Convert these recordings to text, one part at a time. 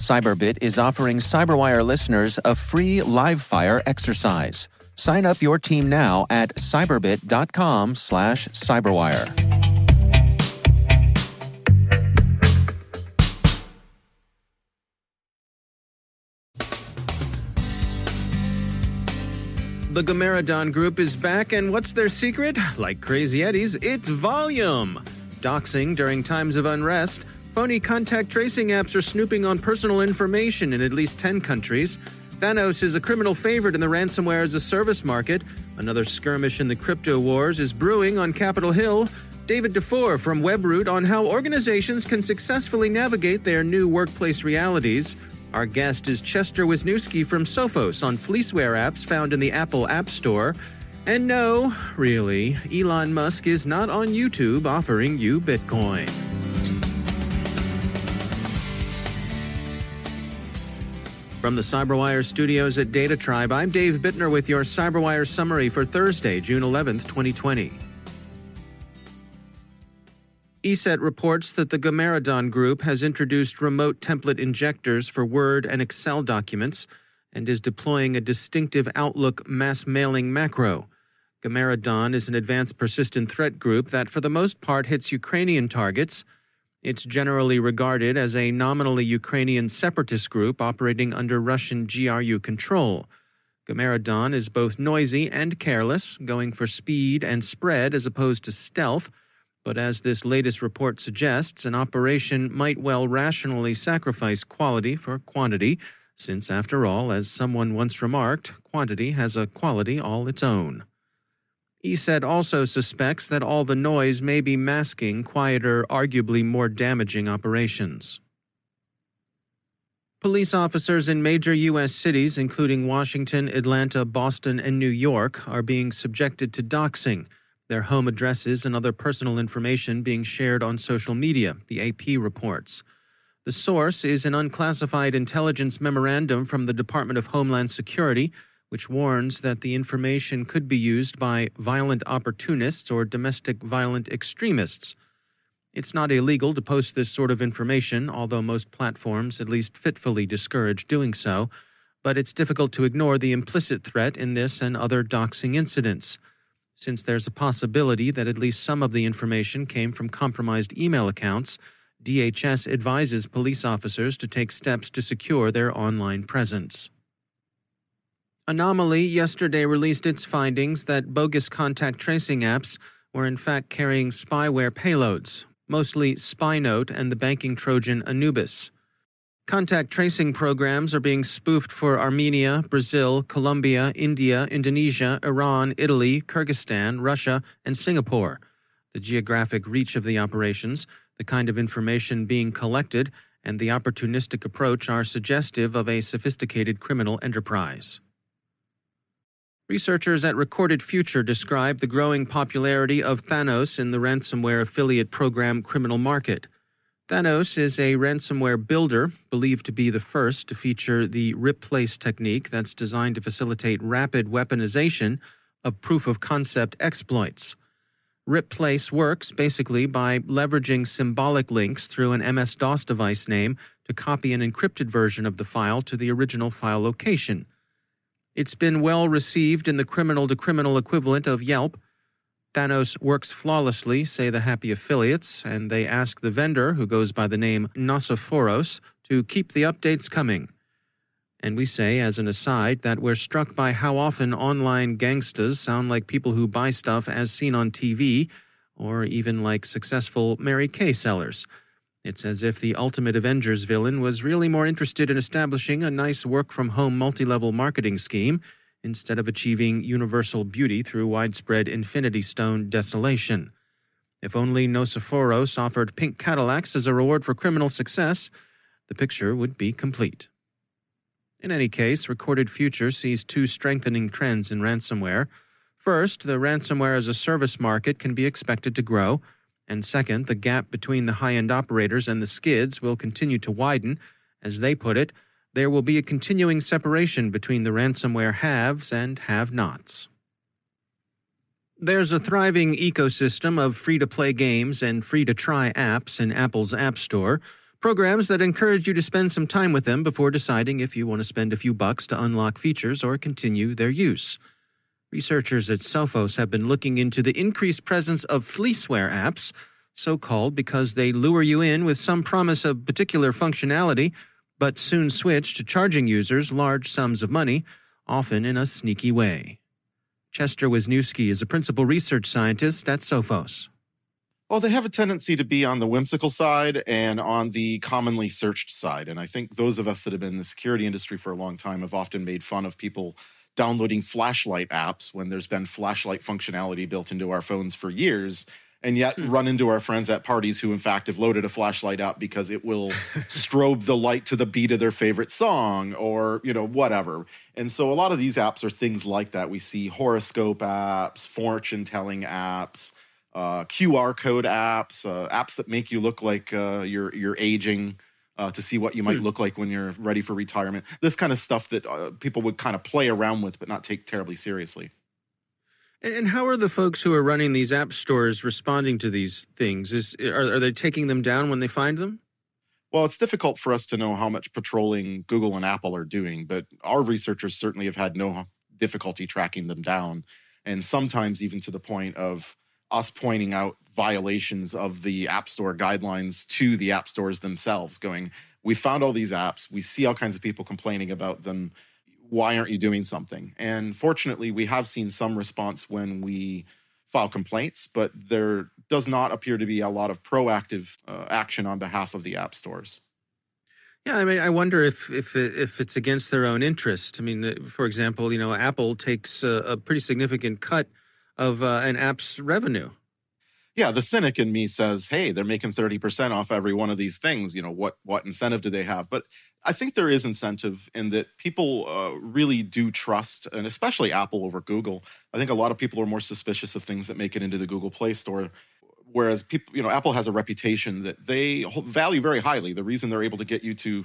Cyberbit is offering Cyberwire listeners a free live fire exercise. Sign up your team now at cyberbit.com slash cyberwire. The Gamaredon Group is back, and what's their secret? Like Crazy Eddie's, it's volume. Doxing during times of unrest. Phony contact tracing apps are snooping on personal information in at least 10 countries. Thanos is a criminal favorite in the ransomware as a service market. Another skirmish in the crypto wars is brewing on Capitol Hill. David Dufour from WebRoot on how organizations can successfully navigate their new workplace realities. Our guest is Chester Wisniewski from Sophos on fleeceware apps found in the Apple App Store. And no, really, Elon Musk is not on YouTube offering you Bitcoin. From the Cyberwire studios at Data Tribe, I'm Dave Bittner with your Cyberwire summary for Thursday, June 11th, 2020. ESET reports that the Gamaredon Group has introduced remote template injectors for Word and Excel documents and is deploying a distinctive Outlook mass mailing macro. Gamaredon is an advanced persistent threat group that, for the most part, hits Ukrainian targets. It's generally regarded as a nominally Ukrainian separatist group operating under Russian GRU control. Gamaredon is both noisy and careless, going for speed and spread as opposed to stealth but as this latest report suggests, an operation might well rationally sacrifice quality for quantity, since, after all, as someone once remarked, quantity has a quality all its own. ESET also suspects that all the noise may be masking quieter, arguably more damaging operations. Police officers in major U.S. cities, including Washington, Atlanta, Boston, and New York, are being subjected to doxing their home addresses and other personal information being shared on social media, the AP reports. The source is an unclassified intelligence memorandum from the Department of Homeland Security, which warns that the information could be used by violent opportunists or domestic violent extremists. It's not illegal to post this sort of information, although most platforms at least fitfully discourage doing so, but it's difficult to ignore the implicit threat in this and other doxing incidents since there's a possibility that at least some of the information came from compromised email accounts, DHS advises police officers to take steps to secure their online presence. Anomali yesterday released its findings that bogus contact tracing apps were in fact carrying spyware payloads, mostly Spynote and the banking Trojan Anubis. Contact tracing programs are being spoofed for Armenia, Brazil, Colombia, India, Indonesia, Iran, Italy, Kyrgyzstan, Russia, and Singapore. The geographic reach of the operations, the kind of information being collected, and the opportunistic approach are suggestive of a sophisticated criminal enterprise. Researchers at Recorded Future describe the growing popularity of Thanos in the ransomware affiliate program Criminal Market. Thanos is a ransomware builder, believed to be the first to feature the RIPlace technique that's designed to facilitate rapid weaponization of proof of concept exploits. RIPlace works basically by leveraging symbolic links through an MS DOS device name to copy an encrypted version of the file to the original file location. It's been well received in the criminal to criminal equivalent of Yelp Thanos works flawlessly, say the happy affiliates, and they ask the vendor, who goes by the name Nosophoros, to keep the updates coming. And we say, as an aside, that we're struck by how often online gangstas sound like people who buy stuff as seen on TV, or even like successful Mary Kay sellers. It's as if the Ultimate Avengers villain was really more interested in establishing a nice work from home multi level marketing scheme instead of achieving universal beauty through widespread Infinity Stone desolation. If only Nosophoros offered pink Cadillacs as a reward for criminal success, the picture would be complete. In any case, Recorded Future sees two strengthening trends in ransomware. First, the ransomware as a service market can be expected to grow. And second, the gap between the high end operators and the skids will continue to widen. As they put it, there will be a continuing separation between the ransomware haves and have nots. There's a thriving ecosystem of free to play games and free to try apps in Apple's App Store. Programs that encourage you to spend some time with them before deciding if you want to spend a few bucks to unlock features or continue their use. Researchers at Sophos have been looking into the increased presence of fleeceware apps, so called because they lure you in with some promise of particular functionality, but soon switch to charging users large sums of money, often in a sneaky way. Chester Wisniewski is a principal research scientist at Sophos. Well, they have a tendency to be on the whimsical side and on the commonly searched side. And I think those of us that have been in the security industry for a long time have often made fun of people downloading flashlight apps when there's been flashlight functionality built into our phones for years and yet hmm. run into our friends at parties who in fact have loaded a flashlight app because it will strobe the light to the beat of their favorite song or you know whatever and so a lot of these apps are things like that we see horoscope apps fortune telling apps uh, QR code apps, uh, apps that make you look like uh, you're you're aging. Uh, to see what you might mm. look like when you're ready for retirement. This kind of stuff that uh, people would kind of play around with, but not take terribly seriously. And, and, how are the folks who are running these app stores responding to these things? Is are, are they taking them down when they find them? Well, it's difficult for us to know how much patrolling Google and Apple are doing, but our researchers certainly have had no difficulty tracking them down, and sometimes even to the point of us pointing out violations of the App Store guidelines to the app stores themselves, going, We found all these apps. We see all kinds of people complaining about them. Why aren't you doing something? And fortunately, we have seen some response when we file complaints, but there does not appear to be a lot of proactive uh, action on behalf of the app stores. Yeah, I mean, I wonder if if if it's against their own interest. I mean, uh, for example, you know, Apple takes a, a pretty significant cut of uh, an app's revenue. Yeah, the cynic in me says, "Hey, they're making thirty percent off every one of these things. You know what? What incentive do they have?" But I think there is incentive in that people uh, really do trust, and especially Apple over Google. I think a lot of people are more suspicious of things that make it into the Google Play Store, whereas people, you know, Apple has a reputation that they value very highly. The reason they're able to get you to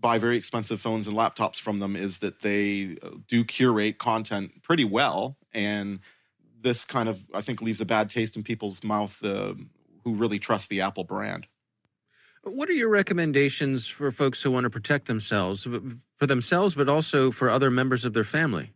buy very expensive phones and laptops from them is that they uh, do curate content pretty well and this kind of I think leaves a bad taste in people's mouth uh, who really trust the Apple brand. What are your recommendations for folks who want to protect themselves, for themselves, but also for other members of their family?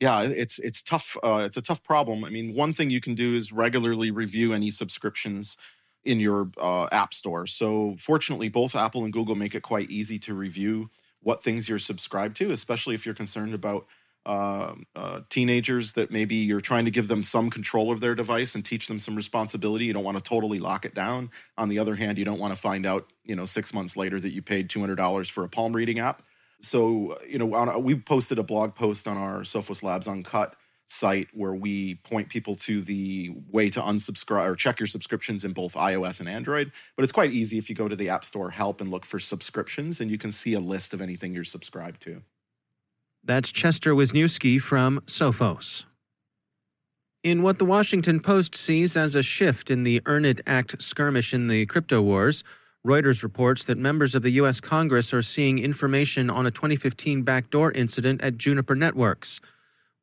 Yeah, it's it's tough. Uh, it's a tough problem. I mean, one thing you can do is regularly review any subscriptions in your uh, app store. So, fortunately, both Apple and Google make it quite easy to review what things you're subscribed to, especially if you're concerned about uh, uh, teenagers that maybe you're trying to give them some control of their device and teach them some responsibility. You don't want to totally lock it down. On the other hand, you don't want to find out, you know, six months later that you paid $200 for a palm reading app. So, you know, on, we posted a blog post on our Sophos Labs Uncut site where we point people to the way to unsubscribe or check your subscriptions in both iOS and Android. But it's quite easy if you go to the App Store help and look for subscriptions, and you can see a list of anything you're subscribed to. That's Chester Wisniewski from Sophos. In what the Washington Post sees as a shift in the Earn It Act skirmish in the crypto wars, Reuters reports that members of the U.S. Congress are seeing information on a 2015 backdoor incident at Juniper Networks.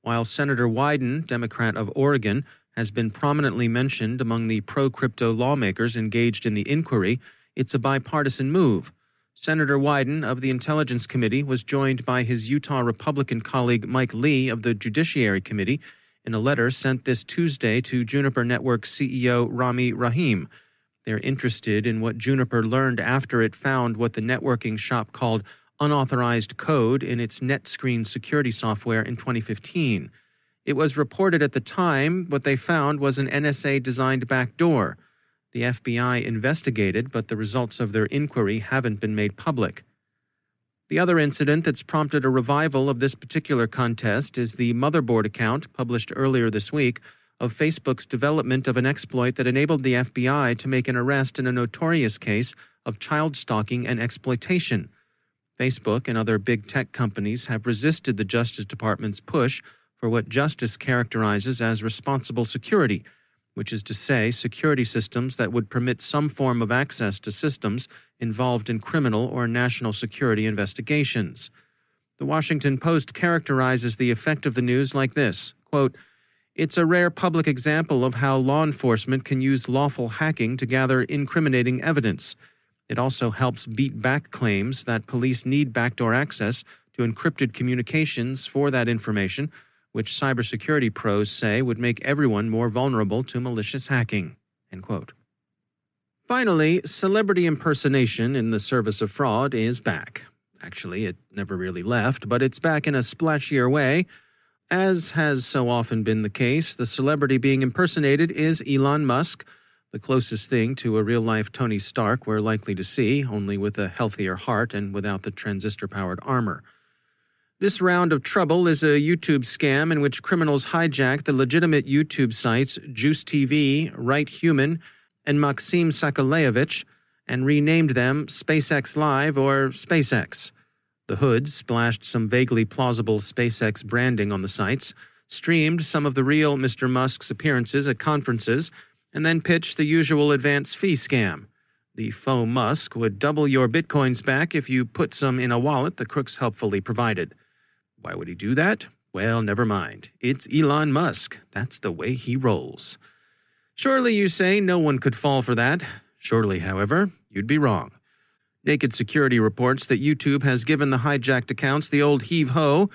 While Senator Wyden, Democrat of Oregon, has been prominently mentioned among the pro crypto lawmakers engaged in the inquiry, it's a bipartisan move. Senator Wyden of the Intelligence Committee was joined by his Utah Republican colleague Mike Lee of the Judiciary Committee in a letter sent this Tuesday to Juniper Network CEO Rami Rahim. They're interested in what Juniper learned after it found what the networking shop called unauthorized code in its NetScreen security software in 2015. It was reported at the time what they found was an NSA designed backdoor. The FBI investigated, but the results of their inquiry haven't been made public. The other incident that's prompted a revival of this particular contest is the motherboard account, published earlier this week, of Facebook's development of an exploit that enabled the FBI to make an arrest in a notorious case of child stalking and exploitation. Facebook and other big tech companies have resisted the Justice Department's push for what Justice characterizes as responsible security, which is to say, security systems that would permit some form of access to systems involved in criminal or national security investigations. The Washington Post characterizes the effect of the news like this quote, It's a rare public example of how law enforcement can use lawful hacking to gather incriminating evidence. It also helps beat back claims that police need backdoor access to encrypted communications for that information which cybersecurity pros say would make everyone more vulnerable to malicious hacking. Finally, celebrity impersonation in the service of fraud is back. Actually, it never really left, but it's back in a splashier way. As has so often been the case, the celebrity being impersonated is Elon Musk, the closest thing to a real life Tony Stark we're likely to see, only with a healthier heart and without the transistor powered armor. This round of trouble is a YouTube scam in which criminals hijack the legitimate YouTube sites Juice TV, Right Human, and Maxim Sakalayevich and renamed them SpaceX Live or SpaceX. The hoods splashed some vaguely plausible SpaceX branding on the sites, streamed some of the real Mr. Musk's appearances at conferences, and then pitched the usual advance fee scam. The faux Musk would double your bitcoins back if you put some in a wallet the crooks helpfully provided. Why would he do that? Well, never mind. It's Elon Musk. That's the way he rolls. Surely, you say, no one could fall for that. Surely, however, you'd be wrong. Naked Security reports that YouTube has given the hijacked accounts the old heave ho,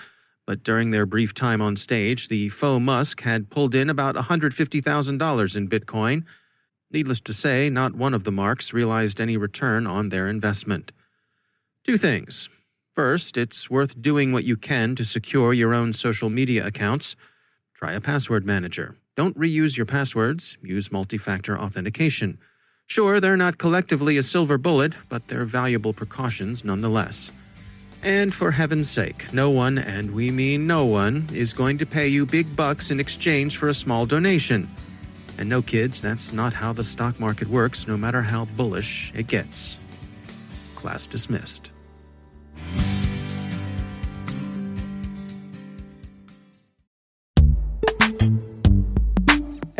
but during their brief time on stage, the faux Musk had pulled in about $150,000 in Bitcoin. Needless to say, not one of the marks realized any return on their investment. Two things. First, it's worth doing what you can to secure your own social media accounts. Try a password manager. Don't reuse your passwords, use multi factor authentication. Sure, they're not collectively a silver bullet, but they're valuable precautions nonetheless. And for heaven's sake, no one, and we mean no one, is going to pay you big bucks in exchange for a small donation. And no, kids, that's not how the stock market works, no matter how bullish it gets. Class dismissed.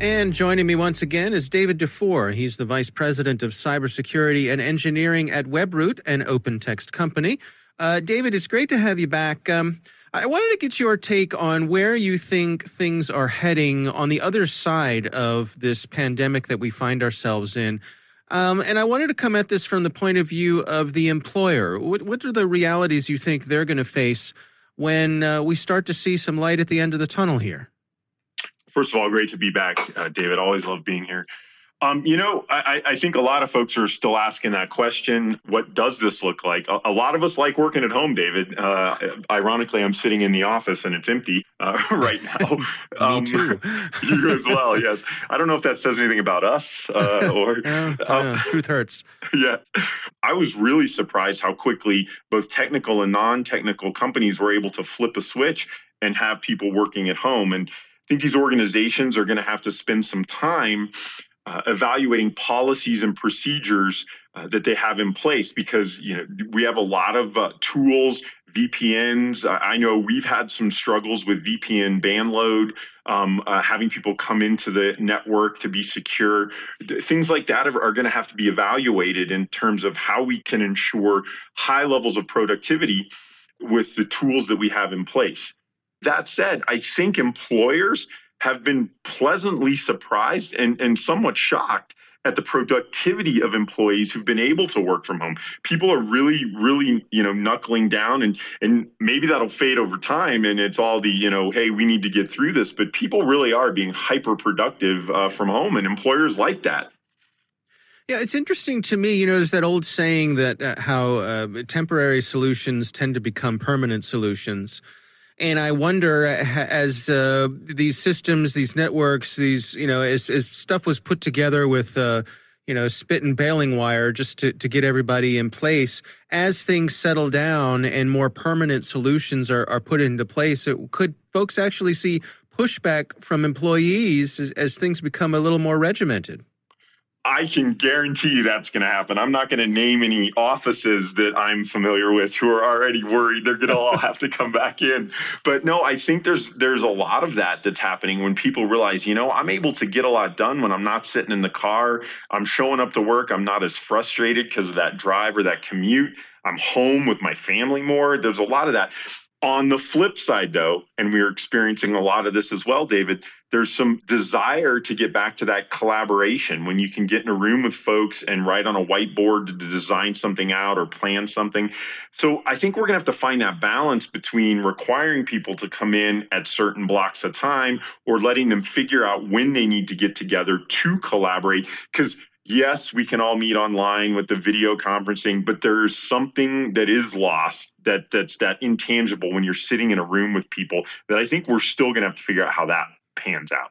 And joining me once again is David Dufour. He's the Vice President of Cybersecurity and Engineering at WebRoot, an open text company. Uh, David, it's great to have you back. Um, I wanted to get your take on where you think things are heading on the other side of this pandemic that we find ourselves in. Um, and I wanted to come at this from the point of view of the employer. What, what are the realities you think they're going to face when uh, we start to see some light at the end of the tunnel here? First of all, great to be back, uh, David. Always love being here. Um, you know, I, I, think a lot of folks are still asking that question. What does this look like? A, a lot of us like working at home, David. Uh, ironically, I'm sitting in the office and it's empty uh, right now. Um, Me too. you as well, yes. I don't know if that says anything about us uh, or. um, truth hurts. Yeah. I was really surprised how quickly both technical and non technical companies were able to flip a switch and have people working at home. And think these organizations are going to have to spend some time uh, evaluating policies and procedures uh, that they have in place because you know we have a lot of uh, tools vpns i know we've had some struggles with vpn ban load um, uh, having people come into the network to be secure. Things like that are, are going to have to be evaluated in terms of how we can ensure high levels of productivity with the tools that we have in place that said, I think employers have been pleasantly surprised and, and somewhat shocked at the productivity of employees who've been able to work from home. People are really, really, you know, knuckling down and and maybe that'll fade over time and it's all the, you know, hey, we need to get through this. But people really are being hyper productive uh, from home and employers like that. Yeah, it's interesting to me. You know, there's that old saying that uh, how uh, temporary solutions tend to become permanent solutions. And I wonder, as uh, these systems, these networks, these you know, as, as stuff was put together with uh, you know spit and baling wire just to, to get everybody in place, as things settle down and more permanent solutions are, are put into place, it, could folks actually see pushback from employees as, as things become a little more regimented? I can guarantee you that's going to happen. I'm not going to name any offices that I'm familiar with who are already worried they're going to all have to come back in. But no, I think there's there's a lot of that that's happening when people realize, you know, I'm able to get a lot done when I'm not sitting in the car. I'm showing up to work. I'm not as frustrated because of that drive or that commute. I'm home with my family more. There's a lot of that. On the flip side, though, and we're experiencing a lot of this as well, David, there's some desire to get back to that collaboration when you can get in a room with folks and write on a whiteboard to design something out or plan something. So I think we're going to have to find that balance between requiring people to come in at certain blocks of time or letting them figure out when they need to get together to collaborate. Because yes, we can all meet online with the video conferencing, but there's something that is lost that that's that intangible when you're sitting in a room with people that I think we're still going to have to figure out how that pans out.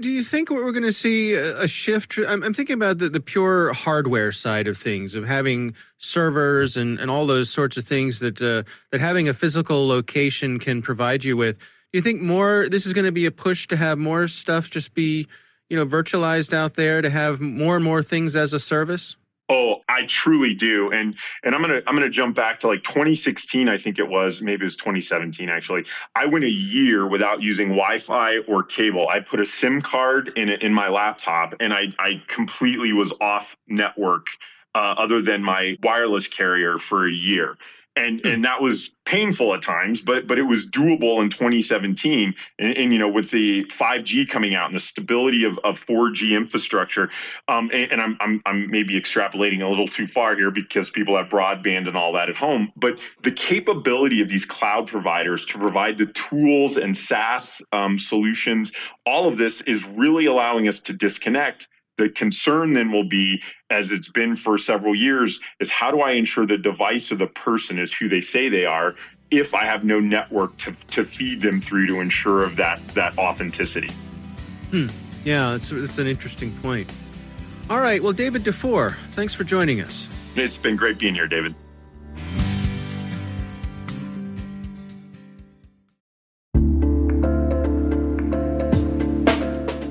Do you think we're going to see a shift? I'm, I'm thinking about the, the pure hardware side of things, of having servers and, and all those sorts of things that uh, that having a physical location can provide you with. Do you think more? This is going to be a push to have more stuff just be you know, virtualized out there to have more and more things as a service? Oh, I truly do. And and I'm gonna I'm gonna jump back to like 2016, I think it was, maybe it was 2017 actually. I went a year without using Wi-Fi or cable. I put a SIM card in in my laptop and I I completely was off network uh, other than my wireless carrier for a year and hmm. and that was painful at times but but it was doable in 2017 and, and, you know with the 5g coming out and the stability of, of 4g infrastructure um, and, and I'm, I'm i'm maybe extrapolating a little too far here because people have broadband and all that at home but the capability of these cloud providers to provide the tools and saas um, solutions all of this is really allowing us to disconnect the concern then will be, as it's been for several years, is how do I ensure the device or the person is who they say they are if I have no network to, to feed them through to ensure of that that authenticity. Hmm. Yeah, that's, that's an interesting point. All right. Well, David Dufour, thanks for joining us. It's been great being here, David.